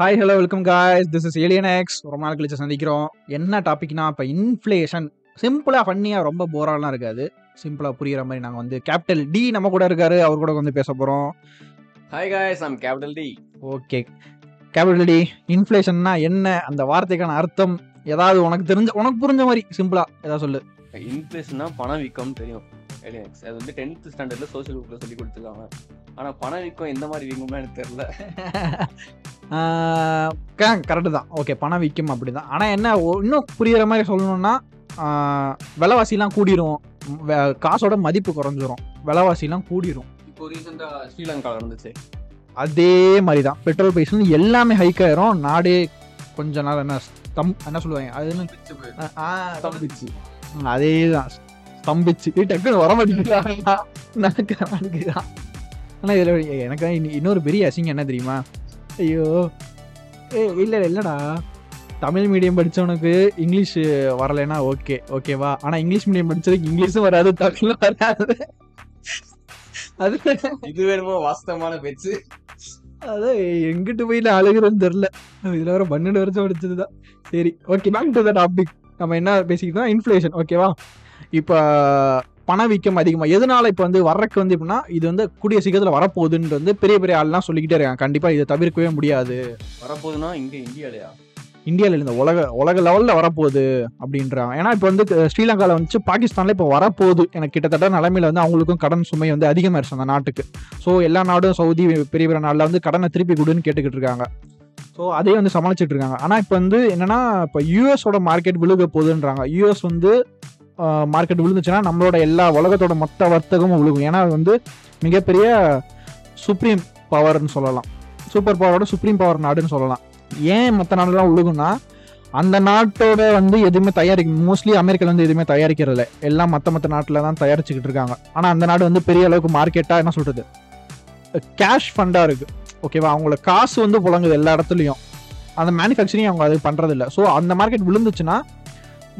Hi hello welcome guys this is alien X ரொம்ப நாள் கழிச்சு சந்திக்கிறோம். என்ன டாபிக்னா இப்போ இன்ஃப்ளேஷன் சிம்பிளாக ஃபன்னியாக ரொம்ப போராலாம் இருக்காது. சிம்பிளாக புரியுற மாதிரி நாங்கள் வந்து கேபிட்டல் டி நம்ம கூட இருக்காரு. அவர் கூட வந்து பேச போகிறோம் hi guys I'm capital T okay capital T இன்ஃப்ளேஷன்னா என்ன? அந்த வார்த்தைக்கான அர்த்தம் ஏதாவது உனக்கு தெரிஞ்ச உனக்கு புரிஞ்ச மாதிரி சிம்பிளாக ஏதாவது சொல்லு. இன்ஃப்ளேஷன்னா பணவீக்கம் தெரியும். எலியன்ஸ் அது வந்து டென்த் ஸ்டாண்டர்ட்ல சோஷியல் குரூப்ல சொல்லி கொடுத்துருக்காங்க. ஆனா பணவீக்கம் எந்த மாதிரி வீங்கும்னா எனக்கு தெரியல. கரெக்டு தான். ஓகே பணம் விற்கும் அப்படி தான் ஆனால் என்ன இன்னும் புரியுற மாதிரி சொல்லணும்னா விலைவாசிலாம் கூடிரும். காசோட மதிப்பு குறைஞ்சிரும். விலைவாசிலாம் கூடிரும். இப்போ ரீசெண்டா ஸ்ரீலங்கால இருந்துச்சு அதே மாதிரி தான். பெட்ரோல் ப்ரைஸ் எல்லாமே ஹைக் ஆயிரும். நாடே கொஞ்ச நாள் என்ன ஸ்தம் என்ன சொல்லுவாங்க? அது ஸ்தம்பிச்சு. அதே தான் ஸ்தம்பிச்சு. டக்குன்னு வர மாட்டேங்குதா. நடக்க மாட்டேங்குதா ஆனால் இதில் எனக்கு இன்னி- இன்னொரு பெரிய அசிங்கம் என்ன தெரியுமா? ஐயோ. ஏ இல்லை இல்லைடா. தமிழ் மீடியம் படித்தவனுக்கு இங்கிலீஷ் வரலைன்னா ஓகே ஓகேவா? ஆனால் இங்கிலீஷ் மீடியம் படிச்சதுக்கு இங்கிலீஷும் வராது தமிழும் வராது. அது இது வேணுமோ வாஸ்தவமான பேச்சு. அதான் எங்கிட்டு போய் நான் அழுகிறேன்னு தெரில இதில் வர பன்னெண்டு வருஷம் படிச்சது தான் சரி okay back to the topic நம்ம என்ன பேசிக்கிட்டோம்? இன்ஃப்ளேஷன் ஓகேவா இப்போ பணவீக்கம் அதிகமாக எதனால இப்போ வந்து வர்றக்கு வந்து எப்படின்னா இது வந்து கூடிய சீக்கிரத்தில் வரப்போகுதுன்னு வந்து பெரிய பெரிய ஆள்லாம் சொல்லிக்கிட்டே இருக்காங்க. கண்டிப்பாக இதை தவிர்க்கவே முடியாது. வரப்போகுதுன்னா இங்க இந்தியாலயா? இந்தியாவில் இருந்த உலக உலக லெவலில் வரப்போகுது அப்படின்றாங்க. ஏன்னா இப்போ வந்து ஸ்ரீலங்காவில் வந்துச்சு பாகிஸ்தானில் இப்போ வரப்போகுது. எனக்கு கிட்டத்தட்ட நிலைமையில வந்து அவங்களுக்கும் கடன் சுமை வந்து அதிகமாயிருச்சு அந்த நாட்டுக்கு. ஸோ எல்லா நாடும் சவுதி பெரிய பெரிய நாளில் வந்து கடனை திருப்பி கொடுன்னு கேட்டுக்கிட்டு இருக்காங்க. ஸோ அதே வந்து சமாளிச்சிட்டு இருக்காங்க. ஆனால் இப்போ வந்து என்னன்னா இப்போ யூஎஸோட மார்க்கெட் விழுக போகுதுன்றாங்க. யூஎஸ் வந்து மார்க்கெட் விழுந்துச்சுன்னா நம்மளோட எல்லா உலகத்தோட மொத்த வர்த்தகமும் விழுகும். ஏன்னா அது வந்து மிகப்பெரிய சுப்ரீம் பவர்னு சொல்லலாம். சூப்பர் பவரோட சுப்ரீம் பவர் நாடுன்னு சொல்லலாம். ஏன் மற்ற நாடுலாம் விழுகும்னா அந்த நாட்டோட வந்து எதுவுமே தயாரிக்க மோஸ்ட்லி அமெரிக்கால வந்து எதுவுமே தயாரிக்கிறது இல்லை எல்லாம் மற்ற மற்ற நாட்டில் தான் தயாரிச்சுக்கிட்டு இருக்காங்க. ஆனால் அந்த நாடு வந்து பெரிய அளவுக்கு மார்க்கெட்டாக என்ன சொல்கிறது கேஷ் ஃபண்டாக இருக்குது ஓகேவா அவங்கள காசு வந்து புழங்குது எல்லா இடத்துலையும். அந்த மேனுஃபேக்சரிங் அவங்க அது பண்ணுறதில்ல ஸோ அந்த மார்க்கெட் விழுந்துச்சுன்னா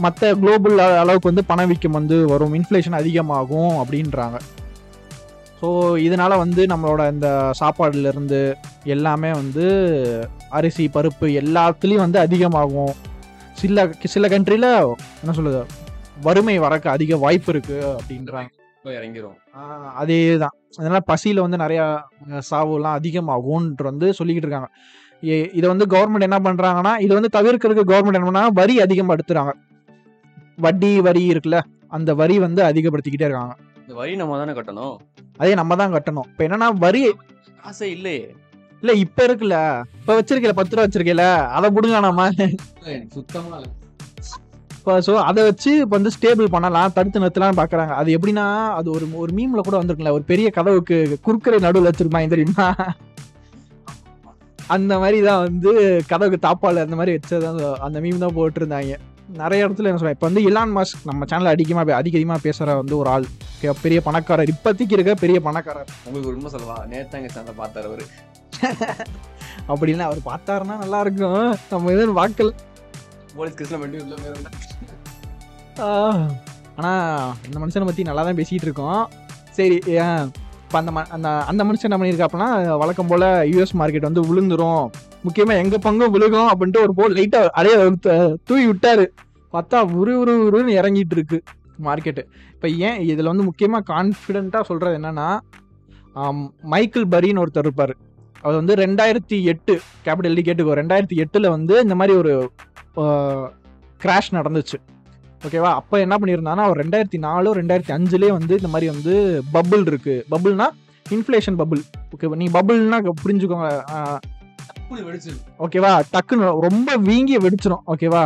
மற்ற குளோபல் அளவுக்கு வந்து பணவீக்கம் வந்து வரும் இன்ஃப்ளேஷன் அதிகமாகும் அப்படின்றாங்க. ஸோ இதனால வந்து நம்மளோட இந்த சாப்பாடுல இருந்து எல்லாமே வந்து அரிசி பருப்பு எல்லாத்துலேயும் வந்து அதிகமாகும். சில சில கண்ட்ரியில் என்ன சொல்லுது வறுமை வரக்கு அதிக வாய்ப்பு இருக்கு அப்படின்றாங்க. இறங்கிரும். அதே தான் அதனால பசியில் வந்து நிறையா சாவுலாம் அதிகமாகும்ன்ற வந்து சொல்லிக்கிட்டு இருக்காங்க. இதை வந்து கவர்மெண்ட் என்ன பண்ணுறாங்கன்னா இதை வந்து தவிர்க்கிறதுக்கு கவர்மெண்ட் என்ன பண்ணா வரி அதிகப்படுத்துறாங்க. வட்டி வரி இருக்குல்ல அந்த வரி வந்து அதிகப்படுத்திக்கிட்டே இருக்காங்க. இந்த வரி நம்ம தானே கட்டணும். அதே நம்ம தான் கட்டணும். இப்போ என்னன்னா வரி காசே இல்லையே. இல்லை இப்போ இருக்குல்ல இப்போ வச்சிருக்கல பத்து ரூபா வச்சிருக்கல அதை பிடுங்க நம்ம எனக்கு சுத்தமா இல்ல. இப்போ ஸோ அதை வச்சு இப்போ வந்து ஸ்டேபிள் பண்ணலாம் தடுத்து நிறுத்தலாம் பார்க்குறாங்க அது எப்படின்னா அது ஒரு ஒரு மீம்ல கூட வந்திருக்குல்ல ஒரு பெரிய கதவுக்கு குறுக்கரை நடுவில் வச்சிருப்பாங்க தெரியுமா? அந்த மாதிரி தான் வந்து கதவுக்கு தாப்பால் அந்த மாதிரி வச்சது அந்த- அந்த மீம் தான் போட்டிருந்தாங்க. நிறைய இடத்துல என்ன சொல்றேன். இப்போ வந்து இலான் மாஸ்க் நம்ம சேனல் அதிகமாக அதிக அதிகமாக பேசுகிற வந்து ஒரு ஆள். பெரிய பணக்காரர். இப்போதைக்கு இருக்க பெரிய பணக்காரர். உங்களுக்கு உண்மை சொல்லவா? நேத்தாங்க சேனல் பார்த்தாரு அவரு. அப்படின்னு அவர் பார்த்தாருன்னா நல்லா இருக்கும். நம்ம எதுவும் பார்க்கல போலீஸ் கிருஷ்ண பண்ணி ஆனால் இந்த மனுஷனை பற்றி நல்லா தான் பேசிகிட்டு இருக்கோம். சரி இப்போ அந்த அந்த அந்த மனுஷன் என்ன பண்ணியிருக்காப்புனா வழக்கம் போல் யூஎஸ் மார்க்கெட் வந்து விழுந்துரும் முக்கியமாக எங்கள் பங்கும் விழுகும் அப்படின்ட்டு ஒரு போல் லைட்டாக அடைய தூவி விட்டாரு. பார்த்தா உரு உரு உருன்னு இறங்கிட்டு இருக்கு மார்க்கெட்டு இப்போ ஏன் இதில் வந்து முக்கியமாக கான்ஃபிடென்ட்டாக சொல்கிறது என்னென்னா மைக்கிள் மைக்கேல் பரின்னு ஒருத்தர் இருப்பார். அவர் வந்து ரெண்டாயிரத்தி எட்டு கேபிட்டல் டி கேட்டுக்கோ ரெண்டாயிரத்தி எட்டில் வந்து இந்த மாதிரி ஒரு கிராஷ் நடந்துச்சு. ஓகேவா அப்போ என்ன பண்ணியிருந்தான்னா அவர் ரெண்டாயிரத்தி நாலு ரெண்டாயிரத்தி அஞ்சுலேயே வந்து இந்த மாதிரி வந்து பபுள் இருக்குது பபுள்னா இன்ஃப்ளேஷன் பபுள் ஓகேவா நீ பபுள்னா புரிஞ்சுக்கோங்க. ஓகேவா? டக்குன்னு ரொம்ப வீங்கி வெடிச்சிடும் ஓகேவா?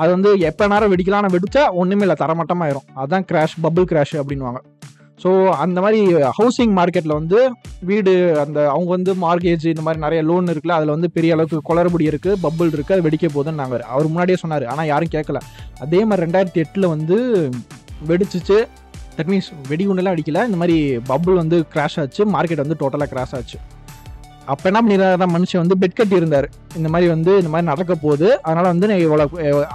அது வந்து எப்போ நேரம் வெடிக்கலாம்னு வெடிச்சா ஒன்றுமே இல்லை தரமட்டமாயிரும். அதுதான் கிராஷ் பபுள் கிராஷ் அப்படின்வாங்க ஸோ அந்த மாதிரி ஹவுசிங் மார்க்கெட்டில் வந்து வீடு அந்த அவங்க வந்து மார்கேஜ் இந்த மாதிரி நிறைய லோன் இருக்குல்ல அதில் வந்து பெரிய அளவுக்கு குளறுபடி இருக்குது பபுள் இருக்குது அது வெடிக்க போகுதுன்னு நாங்கள் அவர் முன்னாடியே சொன்னார். ஆனால் யாரும் கேட்கல அதே மாதிரி ரெண்டாயிரத்தி எட்டில் வந்து வெடிச்சிச்சு. தட் மீன்ஸ் வெடிகுண்டெல்லாம் அடிக்கல. இந்த மாதிரி பபுள் வந்து கிராஷ் ஆச்சு. மார்க்கெட் வந்து டோட்டலாக கிராஷ் ஆச்சு. அப்போ என்ன பண்ணிருந்தாரு மனுஷன் வந்து பெட் கட்டி இருந்தார் இந்த மாதிரி வந்து இந்த மாதிரி நடக்க போகுது. அதனால் வந்து நான் இவ்வளோ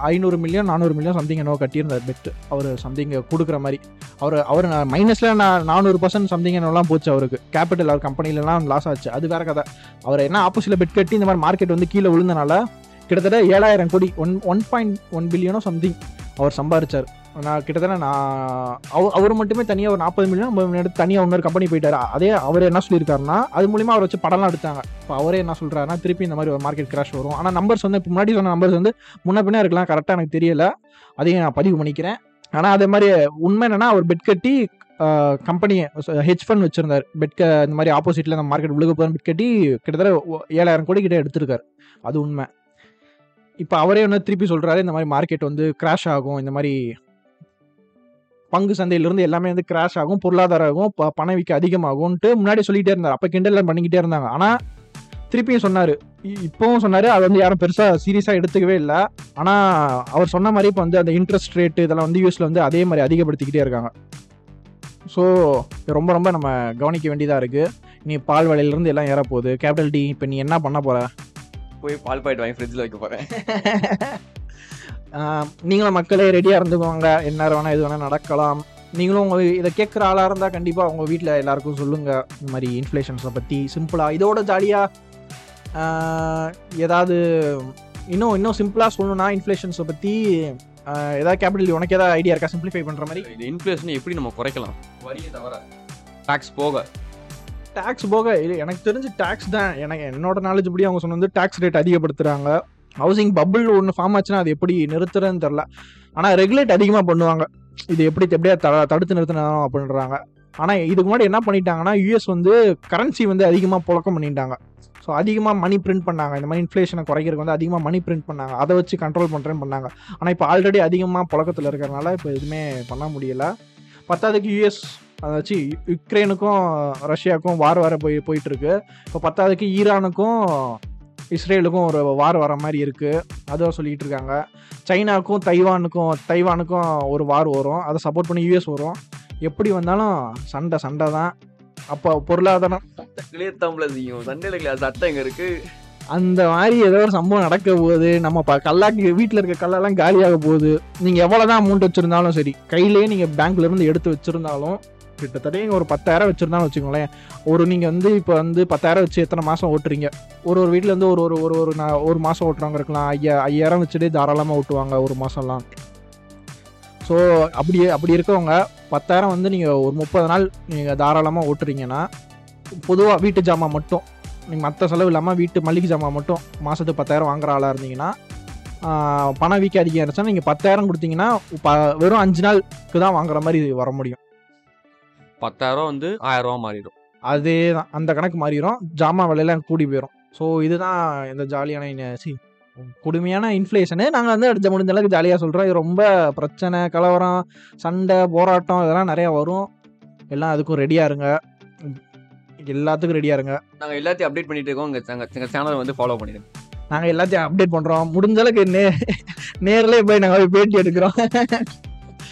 ஐநூறு மில்லியன் நானூறு மில்லியன் சம்திங் என்னவோ கட்டியிருந்தார் பெட் அவர் சம்திங் கொடுக்குற மாதிரி. அவர் அவர் மைனஸில் நான் நானூறு பர்சன்ட் சம்திங் என்னெல்லாம் போச்சு அவருக்கு. கேபிட்டல் அவர் கம்பெனிலலாம் லாஸ் ஆச்சு. அது வேற கதை. அவர் என்ன ஆப்போசிட்டில் பெட் கட்டி இந்த மாதிரி மார்க்கெட் வந்து கீழே விழுந்தனால கிட்டத்தட்ட ஏழாயிரம் கோடி ஒன் ஒன் பாயிண்ட் ஒன் பில்லியனோ சம்திங் அவர் சம்பாரிச்சார். நான் கிட்டத்தட்ட நான் அவர் அவர் மட்டுமே தனியாக ஒரு நாற்பது மில்லியன் ஐம்பது மில்லியன் எடுத்து தனியாக இன்னொரு கம்பெனி போயிட்டார். அதே அவர் என்ன சொல்லியிருக்காருன்னா அது மூலியமாக அவர் வச்சு படம்லாம் எடுத்தாங்க. இப்போ அவரே என்ன சொல்கிறாருன்னா திருப்பி இந்த மாதிரி ஒரு மார்க்கெட் கிராஷ் வரும். ஆனால் நம்பர்ஸ் வந்து இப்போ முன்னாடி சொன்ன நம்பர்ஸ் வந்து முன்ன பின்னே இருக்கலாம். கரெக்டாக எனக்கு தெரியல. அதையும் நான் பதிவு பண்ணிக்கிறேன். ஆனால் அதே மாதிரி உண்மை என்னன்னா அவர் பெட் கட்டி கம்பெனி ஹெச் ஃபண்ட் வச்சிருந்தார். பெட் க இந்த மாதிரி ஆப்போசிட்ல அந்த மார்க்கெட் விழுக போகிற பெட் கட்டி கிட்டத்தட்ட ஏழாயிரம் கோடி கிட்ட எடுத்திருக்காரு. அது உண்மை. இப்போ அவரே வந்து திருப்பி சொல்கிறாரு இந்த மாதிரி மார்க்கெட் வந்து கிராஷ் ஆகும் இந்த மாதிரி பங்கு சந்தையிலிருந்து எல்லாமே வந்து கிராஷ் ஆகும் பொருளாதாரம் ஆகும் ப- பணவீக்கம் அதிகமாகும்ன்ட்டு முன்னாடி சொல்லிட்டே இருந்தார். அப்போ கிண்டல் பண்ணிக்கிட்டே இருந்தாங்க. ஆனால் திருப்பியும் சொன்னார். இப்போவும் சொன்னார். அது வந்து யாரும் பெருசாக சீரியஸாக எடுத்துக்கவே இல்லை. ஆனால் அவர் சொன்ன மாதிரி இப்போ வந்து அந்த இன்ட்ரெஸ்ட் ரேட்டு இதெல்லாம் வந்து யூஎஸில் வந்து அதே மாதிரி அதிகப்படுத்திக்கிட்டே இருக்காங்க. ஸோ ரொம்ப ரொம்ப நம்ம கவனிக்க வேண்டியதாக இருக்குது நீ பால் விலையிலேருந்து எல்லாம் ஏறப்போகுது. கேபிட்டல் டி இப்போ நீ என்ன பண்ண போகிற போய் பால் பாயிண்ட் வாங்கி ஃப்ரிட்ஜில் வைக்க ஆஹ் நீங்களும் மக்களே ரெடியாக இருந்துக்கோங்க. என்ன வேணால் எது வேணால் நடக்கலாம். நீங்களும் உங்கள் இதை கேட்குற ஆளாக இருந்தால் கண்டிப்பாக உங்கள் வீட்டில் எல்லாருக்கும் சொல்லுங்கள் இந்த மாதிரி இன்ஃப்ளேஷன்ஸை பற்றி சிம்பிளாக இதோட ஜாலியாக ஏதாவது இன்னும் இன்னும் சிம்பிளாக சொல்லணும்னா இன்ஃப்ளேஷன்ஸை பற்றி ஏதாவது கேபிட்டல் உனக்கு ஏதாவது ஐடியா இருக்கா? சிம்பிளிஃபை பண்ணுற மாதிரி. இந்த இன்ஃப்ளேஷன் எப்படி நம்ம குறைக்கலாம்? வரியை தவிர டாக்ஸ் போக. டேக்ஸ் போக எனக்கு தெரிஞ்சு டேக்ஸ் தான். எனக்கு என்னோட நாலேஜ் படி அவங்க சொன்னது டேக்ஸ் ரேட் அதிகப்படுத்துகிறாங்க ஹவுசிங் பபுள் ஒன்று ஃபார்ம் ஆச்சுன்னா அது எப்படி நிறுத்துறதுன்னு தெரில ஆனால் ரெகுலேட் அதிகமாக பண்ணுவாங்க. இது எப்படி எப்படியா த தடுத்து நிறுத்தணும் அப்படின்றாங்க. ஆனால் இதுக்கு முன்னாடி என்ன பண்ணிட்டாங்கன்னா யூஎஸ் வந்து கரன்சி வந்து அதிகமாக புழக்கம் பண்ணிட்டாங்க. ஸோ அதிகமாக மணி பிரிண்ட் பண்ணாங்க. இந்த மாதிரி இன்ஃப்ளேஷனை குறைக்கிறதுக்கு வந்து அதிகமாக மணி பிரிண்ட் பண்ணாங்க. அதை வச்சு கண்ட்ரோல் பண்ணுறேன்னு பண்ணாங்க. ஆனால் இப்போ ஆல்ரெடி அதிகமாக புழக்கத்தில் இருக்கிறனால இப்போ எதுவுமே பண்ண முடியலை. பத்தாவதுக்கு யூஎஸ் அதை வச்சு யு- யுக்ரைனுக்கும் ரஷ்யாவுக்கும் வார் வர போய் போயிட்டு இருக்கு இப்போ பத்தாவதுக்கு ஈரானுக்கும் இஸ்ரேலுக்கும் ஒரு வார் வர மாதிரி இருக்கு. அதுவும் சொல்லிட்டு இருக்காங்க சைனாவுக்கும் தைவானுக்கும் தைவானுக்கும் ஒரு வார் வரும். அதை சப்போர்ட் பண்ணி யூஎஸ் வரும். எப்படி வந்தாலும் சண்டை சண்டை தான். அப்போ பொருளாதாரம் செய்யும். சண்டையில் கிளியர் சட்டம் எங்க இருக்கு? அந்த மாதிரி ஏதோ ஒரு சம்பவம் நடக்க போகுது. நம்ம ப கல்லாக்கு வீட்டில் இருக்க கல்லெல்லாம் காலியாக போகுது. நீங்கள் எவ்வளோ தான் அமௌண்ட் வச்சுருந்தாலும் சரி கையிலேயே நீங்கள் பேங்க்ல இருந்து எடுத்து வச்சுருந்தாலும் கிட்டத்தட்ட நீங்கள் ஒரு பத்தாயிரம் வச்சுருந்தாலும் வச்சுக்கோங்களேன். ஒரு நீங்கள் வந்து இப்போ வந்து பத்தாயிரம் வச்சு எத்தனை மாதம் ஓட்டுறீங்க? ஒரு ஒரு வீட்டில் வந்து ஒரு ஒரு ஒரு ஒரு நா- ஒரு மாதம் ஓட்டுறவங்க இருக்கலாம். ஐயா ஐயாயிரம் வச்சுட்டு தாராளமாக ஓட்டுவாங்க ஒரு மாதம்லாம் ஸோ அப்படி அப்படி இருக்கவங்க பத்தாயிரம் வந்து நீங்கள் ஒரு முப்பது நாள் நீங்கள் தாராளமாக ஓட்டுறீங்கன்னா பொதுவாக வீட்டு ஜாமான் மட்டும் நீங்கள் மற்ற செலவு இல்லாமல் வீட்டு மளிகை ஜாமான் மட்டும் மாதத்துக்கு பத்தாயிரம் வாங்குற ஆளாக இருந்தீங்கன்னா பணம் வீக்க அதிகம் இருந்துச்சுன்னா நீங்கள் பத்தாயிரம் கொடுத்தீங்கன்னா ப வெறும் அஞ்சு நாளுக்கு தான் வாங்குற மாதிரி வர முடியும். பத்தாயிரம் வந்து ஆயிரம் ரூபா மாறிடும். அதே தான் அந்த கணக்கு மாறிடும் ஜாமான் விலையெல்லாம் கூடி போயிடும் ஸோ இதுதான் இந்த ஜாலியான சி கொடுமையான இன்ஃப்ளேஷனு நாங்கள் வந்து அடுத்த முடிஞ்ச அளவுக்கு ஜாலியாக சொல்கிறோம் இது ரொம்ப பிரச்சனை கலவரம் சண்டை போராட்டம் இதெல்லாம் நிறையா வரும். எல்லாம் அதுக்கும் ரெடியாக இருங்க. எல்லாத்துக்கும் ரெடியாக இருங்க. நாங்கள் எல்லாத்தையும் அப்டேட் பண்ணிட்டு இருக்கோம். எங்கள் எங்கள் சேனலை வந்து ஃபாலோ பண்ணிடுங்க. நாங்கள் எல்லாத்தையும் அப்டேட் பண்ணுறோம் முடிஞ்ச அளவுக்கு நே நேர்லேயே போய் நாங்கள் போய் பேட்டி எடுக்கிறோம்.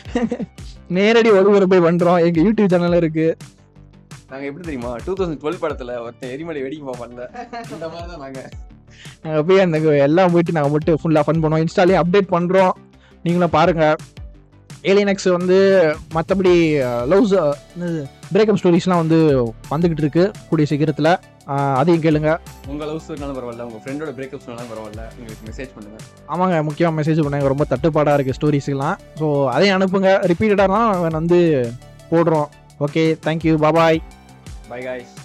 நேரடி வகுப்புரை போய் பண்ணுறோம் எங்கள் யூடியூப் சேனல் இருக்குது நாங்கள் எப்படி தெரியுமா? டூ தௌசண்ட் டுவெல் படத்தில் ஒருத்தன் எரிமலை வெடிக்க பார்ப்போம்ல இந்த மாதிரி தான் நாங்கள் நாங்கள் போய் அந்த எல்லாம் போயிட்டு நாங்கள் மட்டும் ஃபுல்லாக ஃபன் பண்ணுவோம். இன்ஸ்டாலேயே அப்டேட் பண்ணுறோம் நீங்களும் பாருங்கள் ஏலியனக்ஸ் வந்து மற்றபடி லவ்ஸ் பிரேக்கப் ஸ்டோரிஸ்லாம் வந்து வந்துக்கிட்டு இருக்கு கூடிய சீக்கிரத்தில். அதையும் கேளுங்க. உங்கள் லவ் ஸ்டோரினாலும் பரவாயில்ல உங்கள் ஃப்ரெண்டோட பிரேக்கப் சொன்னாலும் பரவாயில்ல எங்களுக்கு மெசேஜ் பண்ணுங்க. ஆமாங்க முக்கியமாக மெசேஜ் பண்ணாங்க ரொம்ப தட்டுப்பாடாக இருக்குது ஸ்டோரிஸ்லாம் ஸோ அதையும் அனுப்புங்க. ரிப்பீட்டடாக தான் வந்து போடுறோம். Okay thank you bye bye bye guys